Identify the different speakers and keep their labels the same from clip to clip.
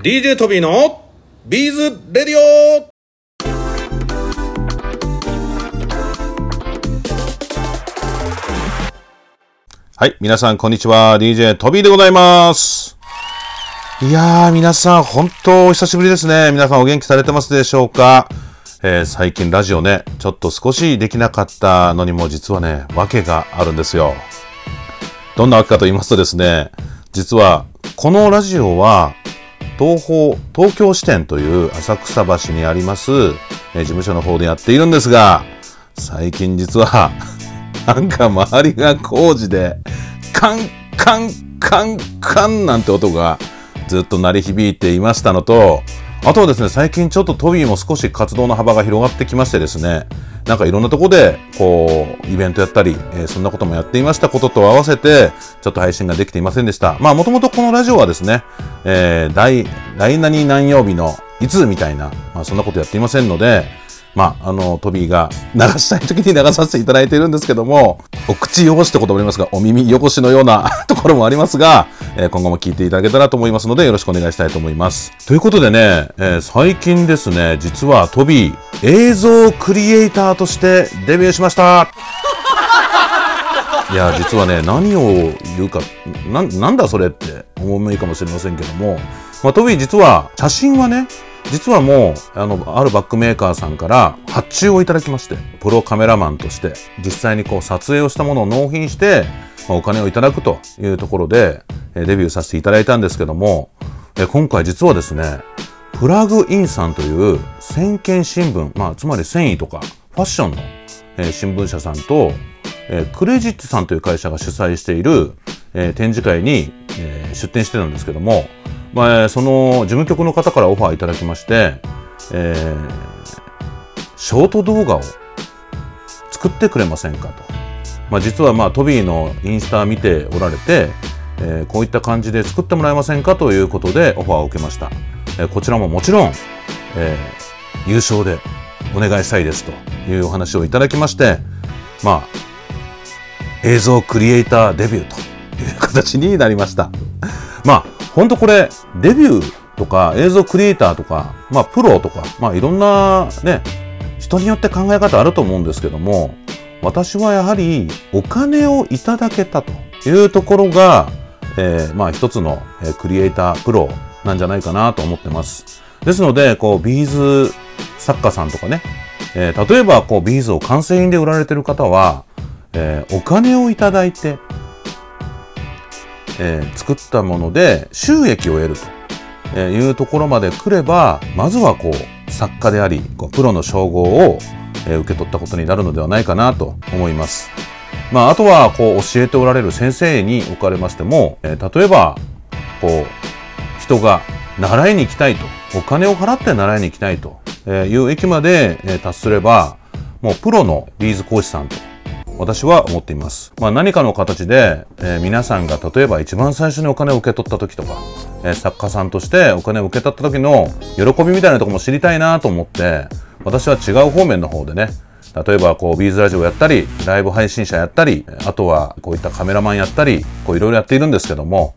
Speaker 1: DJ トビーのビーズレディオはい、皆さんこんにちは。DJ トビーでございます。いやー、皆さん本当お久しぶりですね。皆さんお元気されてますでしょうか？えー最近ラジオね、ちょっと少しできなかったのにも実はね、訳があるんですよ。どんなわけかと言いますとですね、実はこのラジオは東方、東京支店という浅草橋にあります、え事務所の方でやっているんですが、最近実は なんか周りが工事でカンカンカンカンなんて音がずっと鳴り響いていましたのと、あとはですね、最近ちょっとトビーも少し活動の幅が広がってきましてですね、なんかいろんなとこで、こう、イベントやったり、えーそんなこともやっていましたことと合わせて、ちょっと配信ができていませんでした。まあ、もともとこのラジオはですね、えー、第、第何何曜日のいつみたいな、まあ、そんなことやっていませんので、まあ、あの、トビーが流したい時に流させていただいているんですけども、お口汚しってこともありますが、お耳汚しのような ところもありますが、えー今後も聞いていただけたらと思いますので、よろしくお願いしたいと思います。ということでね、えー最近ですね、実はトビー、映像クリエイターとしてデビューしました。いや、実はね、何を言うか、ななんだそれって思ういいかもしれませんけども、まあ、トビー実は写真はね、実はもう、あの、あるバックメーカーさんから発注をいただきまして、プロカメラマンとして、実際にこう撮影をしたものを納品して、まあお金をいただくというところで、えデビューさせていただいたんですけども、え今回実はですね、プラグインさんという先見新聞、まあ、つまり繊維とかファッションの、えー新聞社さんと、えークレジットさんという会社が主催している、えー展示会に、え出展してたんですけども、まあその事務局の方からオファーいただきまして、えーショート動画を作ってくれませんかと。まあ、実はまあトビーのインスタ見ておられて、えーこういった感じで作ってもらえませんかということでオファーを受けました。えーこちらももちろん、えー優勝でお願いしたいですというお話をいただきまして、まあ、映像クリエイターデビューという形になりました。まあ、ほんとこれ、デビューとか映像クリエイターとか、まあ、プロとか、まあ、いろんなね、人によって考え方あると思うんですけども、私はやはりお金をいただけたというところが、えーまあ一つのえクリエイタープロなんじゃないかなと思ってます。ですので、こう、ビーズ作家さんとかね、えー例えばこう、ビーズを完成品で売られてる方は、えーお金をいただいて、えー作ったもので収益を得るとえーいうところまで来れば、まずはこう、作家であり、こうプロの称号を、えー受け取ったことになるのではないかなと思います。まあ、あとは、こう、教えておられる先生におかれましても、えー例えば、こう、人が習いに行きたいと、お金を払って習いに行きたいとえーいう域まで、えー達すれば、もうプロのビーズ講師さんと私は思っています。まあ、何かの形で、えー皆さんが例えば一番最初にお金を受け取った時とか、えー作家さんとしてお金を受け取った時の喜びみたいなところも知りたいなと思って、私は違う方面の方でね、例えばこうビーズラジオやったり、ライブ配信者やったり、あとはこういったカメラマンやったり、いろいろやっているんですけども、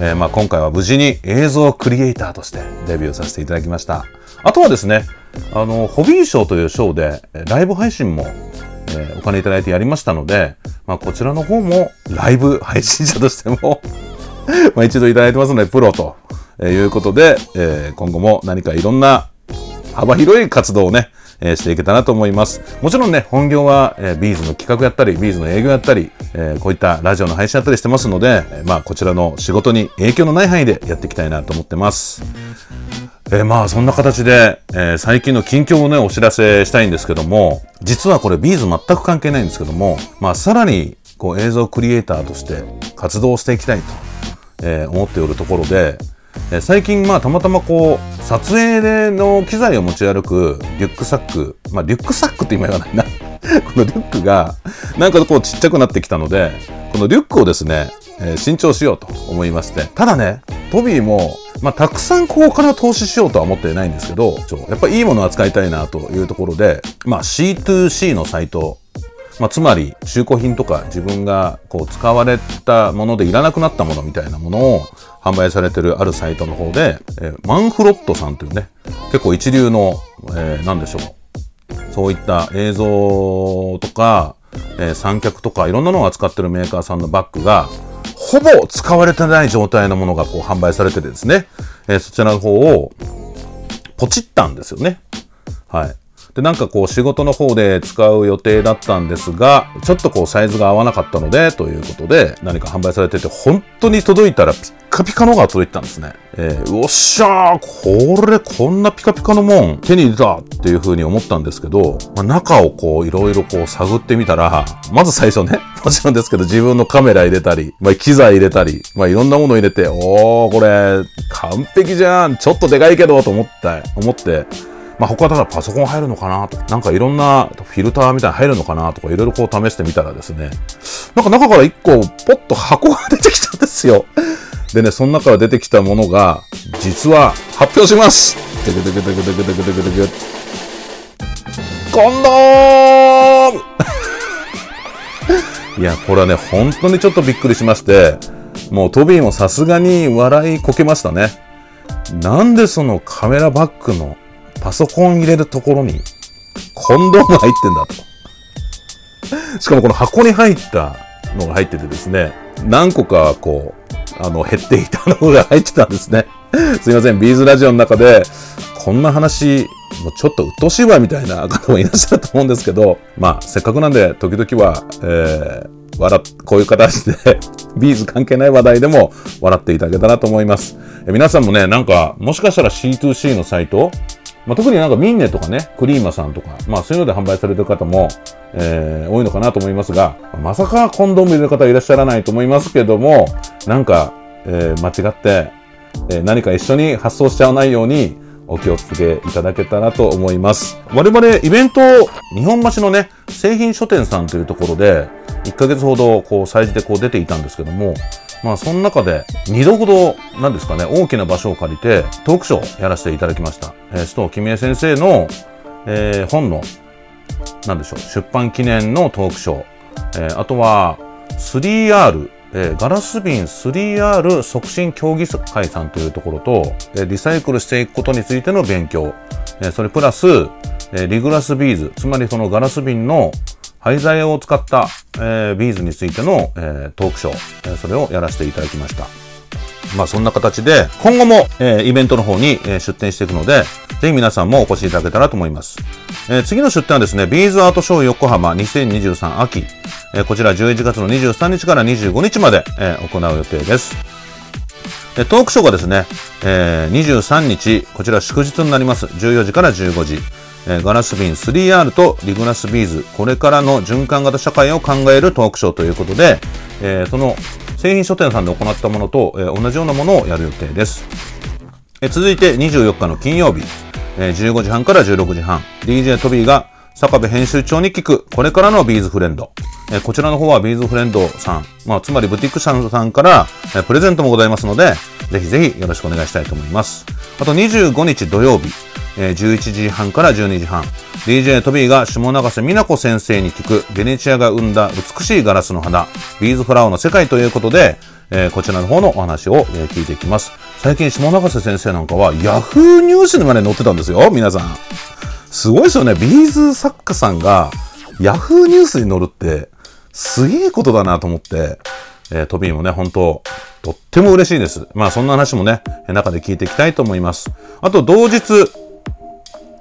Speaker 1: えーまあ今回は無事に映像クリエイターとしてデビューさせていただきました。あとはですね、あの、ホビーショーというショーでライブ配信もえーお金いただいてやりましたので、まあ、こちらの方もライブ 配信者としても まあ一度いただいてますので、プロとえーいうことで、えー今後も何かいろんな幅広い活動をね、えーしていけたらと思います。もちろんね、本業は、えービーズの企画やったり、ビーズの営業やったり、えーこういったラジオの配信やったりしてますので、えまあこちらの仕事に影響のない範囲でやっていきたいなと思ってます。えーまあそんな形で、えー最近の近況をねお知らせしたいんですけども実はこれビーズ全く関係ないんですけどもまあさらにこう映像クリエイターとして活動していきたいと、えー思っておるところで、最近まあたまたまこう撮影での機材を持ち歩くリュックサックまあリュックサックって今言わないな。このリュックがなんかこうちっちゃくなってきたのでこのリュックをですね、えー新調しようと思いまして。ただねトビーもまあ、たくさんこうお金を投資しようとは思ってないんですけど、ちょやっぱいいものを扱いたいなというところで、まあ、C2C のサイトまあ、つまり中古品とか自分がこう使われたものでいらなくなったものみたいなものを販売されてるあるサイトの方で、えー、マンフロットさんというね、結構一流の、えー、なんでしょう。そういった映像とか、えー、三脚とかいろんなのを扱ってるメーカーさんのバッグが、ほぼ使われてない状態のものがこう販売されててですね、えー、そちらの方をポチったんですよね。はい。で、なんかこう仕事の方で使う予定だったんですが、ちょっとこうサイズが合わなかったので、ということで何か販売されてて、本当に届いたらピッカピカのが届いてたんですね。えー、おっしゃーこれこんなピカピカのもん手に入れたっていう風に思ったんですけど、まあ、中をこういろいろこう探ってみたら、まず最初ね、もちろんですけど自分のカメラ入れたり、まあ、機材入れたり、まあ、いろんなもの入れて、おー、これ完璧じゃんちょっとでかいけどと思った、思って、まあ、他はただパソコン入るのかなとか、なんかいろんなフィルターみたいな入るのかなとか、いろいろこう試してみたらですね、なんか中から1個、ポッと箱が出てきたんですよ。でね、その中から出てきたものが、実は発表しますテクテクテクテクテクテクテクコンドームいや、これはね、本当にちょっとびっくりしまして、もうトビーもさすがに笑いこけましたね。なんでそのカメラバッグのパソコン入れるところにコンドーム入ってんだと。しかもこの箱に入ったのが入っててですね、何個かこう、あの、減っていたのが入ってたんですね。すいません、ビーズラジオの中で、こんな話、もうちょっと鬱陶しいわみたいな 方もいらっしゃると思うんですけど、まあ、せっかくなんで、時々は、えー、笑こういう形で ビーズ関係ない話題でも笑っていただけたらと思います。え皆さんもね、なんか、もしかしたら C2C のサイト、まあ、特になんかミンネとかね、クリーマさんとか、まあそういうので販売されてる方も、えー、多いのかなと思いますが、まさかコンドーム入れる方いらっしゃらないと思いますけども、なんか、えー、間違って、えー、何か一緒に発送しちゃわないように、お気をつけいただけたらと思います。我々イベント、日本橋のね、製品書店さんというところで、1ヶ月ほどこう、催事でこう出ていたんですけども、まあその中で2度ほどなんですかね大きな場所を借りてトークショーをやらせていただきました。えー、須藤君江先生の、えー、本のなんでしょう出版記念のトークショー、えー、あとは 3R えー、ガラス瓶 3R 促進協議会さんというところと、えー、リサイクルしていくことについての勉強、えー、それプラス、えリグラスビーズ、つまりそのガラス瓶の廃材を使った、えー、ビーズについての、えー、トークショー、え、それをやらせていただきました。まあそんな形で、今後も、えー、イベントの方に、えー、出展していくので、ぜひ皆さんもお越しいただけたらと思います。えー、次の出展はですね、ビーズアートショー横浜2023秋、え、こちら11月の23日から25日まで、え、行う予定です。トークショーがですね、え、23日、こちら祝日になります。14時から15時。ガラス瓶 3R とリグナスビーズ、これからの循環型社会を考えるトークショーということで、えー、その製品書店さんで行ったものと、えー、同じようなものをやる予定です。えー、続いて24日の金曜日、えー、15時半から16時半、DJ トビーが坂部編集長に聞く、これからのビーズフレンド。え、こちらの方はビーズフレンドさん、まあ、つまりブティックさんさんから、え、プレゼントもございますので、ぜひぜひよろしくお願いしたいと思います。あと25日土曜日、えー、11時半から12時半、DJ トビーが下永瀬美奈子先生に聞くベネチアが生んだ美しいガラスの花、ビーズフラワーの世界ということで、こちらの方のお話を、聞いていきます。最近下永瀬先生なんかは Yahoo ニュースにまで載ってたんですよ、皆さん。すごいですよね。ビーズ作家さんが Yahoo ニュースに載るって、すげえことだなと思って、えー、トビーもね、本当とっても嬉しいです。まあそんな話もね、中で聞いていきたいと思います。あと同日、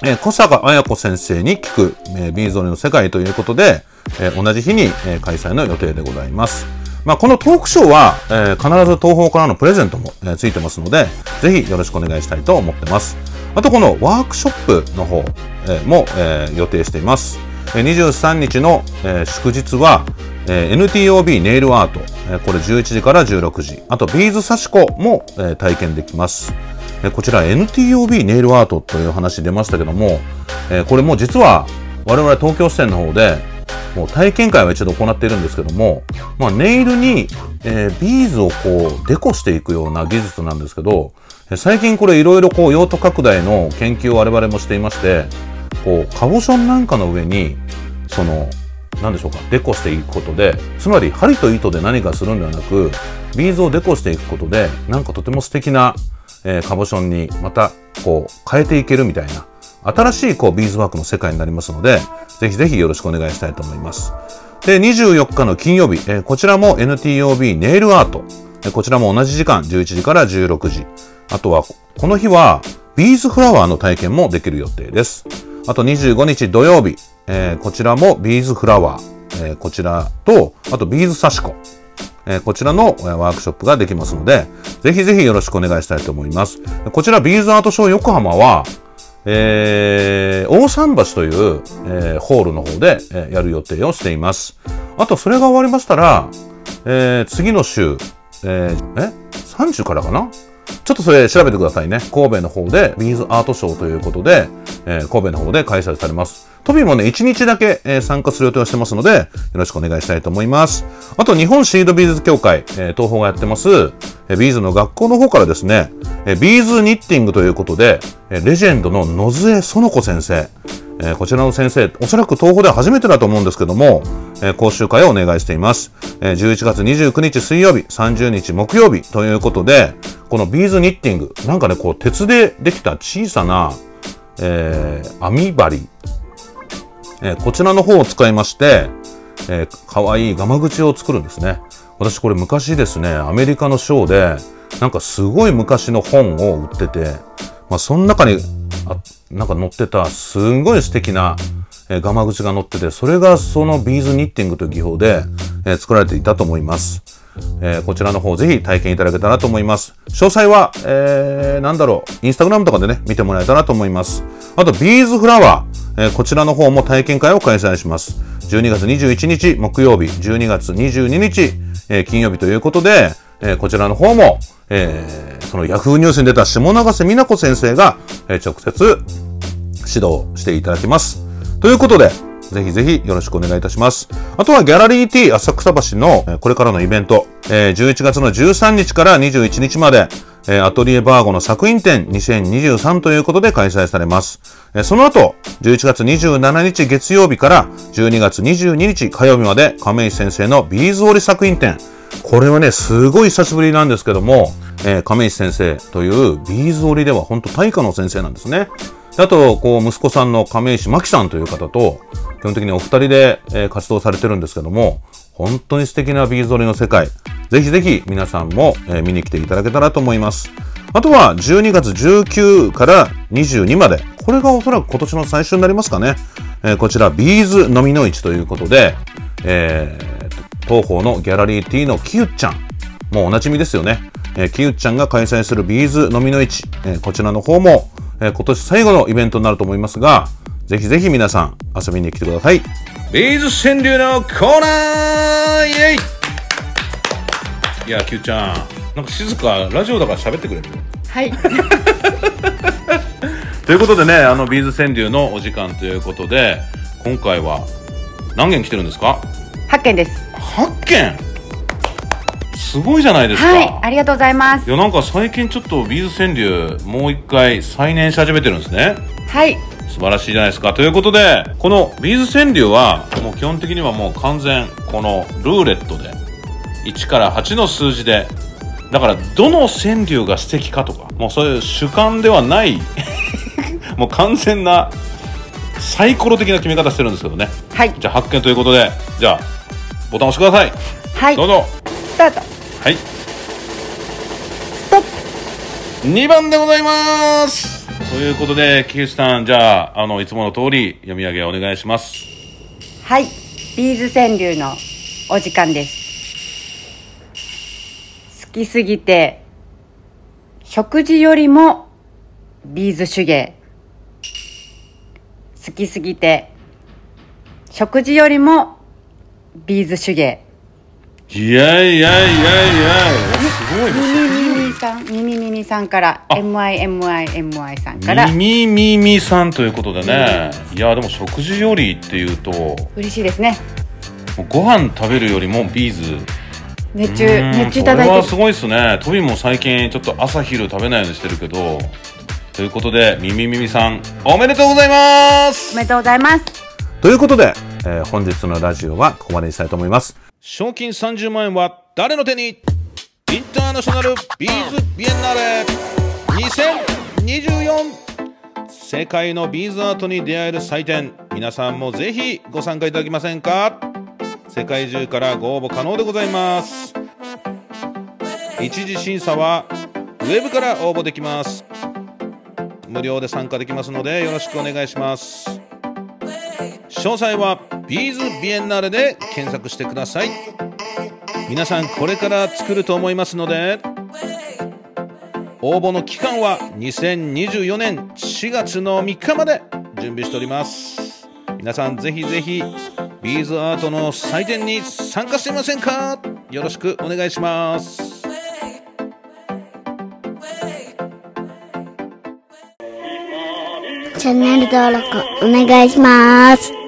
Speaker 1: えー、小坂彩子先生に聞く、えー、ビーズオレの世界ということで、えー、同じ日に、えー、開催の予定でございます。まあ、このトークショーは、えー、必ず東方からのプレゼントも、えー、ついてますので、ぜひよろしくお願いしたいと思ってます。あとこのワークショップの方、えー、も、えー、予定しています。23日の、え、祝日は、え、NTOB ネイルアート、え、これ11時から16時。あとビーズ刺し子も、え、体験できます。えこちら NTOB ネイルアートという話出ましたけども、えこれも実は我々東京支店の方でもう体験会は一度行っているんですけども、まあ、ネイルに、えー、ビーズをこうデコしていくような技術なんですけど、最近これいろいろこう用途拡大の研究を我々もしていまして、こうカボションなんかの上にその何でしょうかデコしていくことでつまり針と糸で何かするんではなくビーズをデコしていくことでなんかとても素敵な、えー、カボションにまたこう変えていけるみたいな新しいこうビーズワークの世界になりますのでぜひぜひよろしくお願いしたいと思います。で24日の金曜日、えー、こちらも NTOB ネイルアート、えー、こちらも同じ時間11時から16時。あとはこの日はビーズフラワーの体験もできる予定です。あと25日土曜日、えー、こちらもビーズフラワー、えー、こちらと、あとビーズ刺し子、えー、こちらのワークショップができますので、ぜひぜひよろしくお願いしたいと思います。こちらビーズアートショー横浜は、えー、大桟橋という、えー、ホールの方で、えー、やる予定をしています。あと、それが終わりましたら、えー、次の週、えー、え ?30 からかな？ちょっとそれ調べてくださいね。神戸の方でビーズアートショーということで、えー、神戸の方で開催されます。トビもね、1日だけ、えー、参加する予定をしてますので、よろしくお願いしたいと思います。あと、日本シードビーズ協会、えー、東方がやってます、え、ビーズの学校の方からですね、え、ビーズニッティングということで、え、レジェンドの野津園園子先生、えー、こちらの先生、おそらく東方では初めてだと思うんですけども、えー、講習会をお願いしています。えー、11月29日水曜日、30日木曜日ということで、このビーズニッティング、なんかね、こう、鉄でできた小さな、えー、網針、えー、こちらの方を使いまして、えー、かわいいガマ口を作るんですね。私これ昔ですね、アメリカのショーで、なんかすごい昔の本を売ってて、まあ、その中にあなんか載ってたすんごい素敵な、えー、ガマ口が載ってて、それがそのビーズニッティングという技法で、えー、作られていたと思います。えー、こちらの方ぜひ体験いただけたらと思います。詳細は、えー、なんだろう、インスタグラムとかでね、見てもらえたらと思います。あと、ビーズフラワー、えー、こちらの方も体験会を開催します。12月21日木曜日、12月22日、えー、金曜日ということで、えー、こちらの方も、えー、そのヤフーニュースに出た下永瀬美奈子先生が、えー、直接指導していただきます。ということで、ぜひぜひよろしくお願いいたします。あとはギャラリー T 浅草橋のこれからのイベント、え11月の13日から21日まで、えアトリエバーゴの作品展2023ということで開催されます。えその後、11月27日月曜日から12月22日火曜日まで亀井先生のビーズ折り作品展。これはね、すごい久しぶりなんですけども、えー、亀石先生というビーズ織りでは本当大家の先生なんですね。あと、こう、息子さんの亀石真紀さんという方と、基本的にお二人で、えー、活動されてるんですけども、本当に素敵なビーズ織りの世界、ぜひぜひ皆さんも、えー、見に来ていただけたらと思います。あとは、12月19から22まで、これがおそらく今年の最初になりますかね。えー、こちら、ビーズ蚤の市ということで、えー、東方のギャラリー T のキユッちゃん、もうおなじみですよね。えー、キユッちゃんが開催するビーズ蚤の市、えー、こちらの方も、えー、今年最後のイベントになると思いますが、ぜひぜひ皆さん遊びに来てください。ビーズ川柳のコーナーイエイいや、キューちゃん、なんか静か、ラジオだから喋ってくれる
Speaker 2: はい。
Speaker 1: ということでね、あの、ビーズ川柳のお時間ということで、今回は何件来てるんですか？
Speaker 2: ?8 件です。
Speaker 1: 8件すごいじゃないですか。
Speaker 2: はい、ありがとうございます。
Speaker 1: いや、なんか最近ちょっとビーズ川柳、もう一回再燃し始めてるんですね。
Speaker 2: はい。
Speaker 1: 素晴らしいじゃないですか。ということで、このビーズ川柳は、もう基本的にはもう完全、このルーレットで、1から8の数字で、だから、どの川柳が素敵かとか、もうそういう主観ではない もう完全な、サイコロ的な決め方してるんですけどね。
Speaker 2: はい。
Speaker 1: じゃあ、発見ということで、じゃあ、ボタン押してください。
Speaker 2: はい。
Speaker 1: どうぞ。
Speaker 2: スタート。
Speaker 1: はい。
Speaker 2: ストップ。
Speaker 1: 2番でございますということで、木内さん、じゃあ、あの、いつもの通り読み上げお願いします。
Speaker 2: はい。ビーズ川柳のお時間です。好きすぎて、食事よりもビーズ手芸。好きすぎて、食事よりもビーズ手芸。
Speaker 1: いやいやいやいや。すごい
Speaker 2: ミミミミさんミミミミさんから MIMIMI さんから。
Speaker 1: ミミミミさんということでね、いやでも食事よりっていうと
Speaker 2: 嬉しいですね。
Speaker 1: ご飯食べるよりもビーズ。
Speaker 2: 熱中熱中いただいて。これ
Speaker 1: はすごいですね。トビも最近ちょっと朝昼食べないようにしてるけど。ということでミミミミさんおめでとうございます。
Speaker 2: おめでとうございます。
Speaker 1: ということでえー本日のラジオはここまでにしたいと思います。賞金30万円は誰の手にインターナショナルビーズビエンナーレ。2024世界のビーズアートに出会える祭典。皆さんもぜひご参加いただけませんか？世界中からご応募可能でございます。一次審査はウェブから応募できます。無料で参加できますのでよろしくお願いします。詳細はビーズビエンナーレで検索してください。皆さんこれから作ると思いますので応募の期間は2024年4月の3日まで準備しております。皆さんぜひぜひビーズアートの祭典に参加してみませんか？よろしくお願いします。
Speaker 3: チャンネル登録お願いします。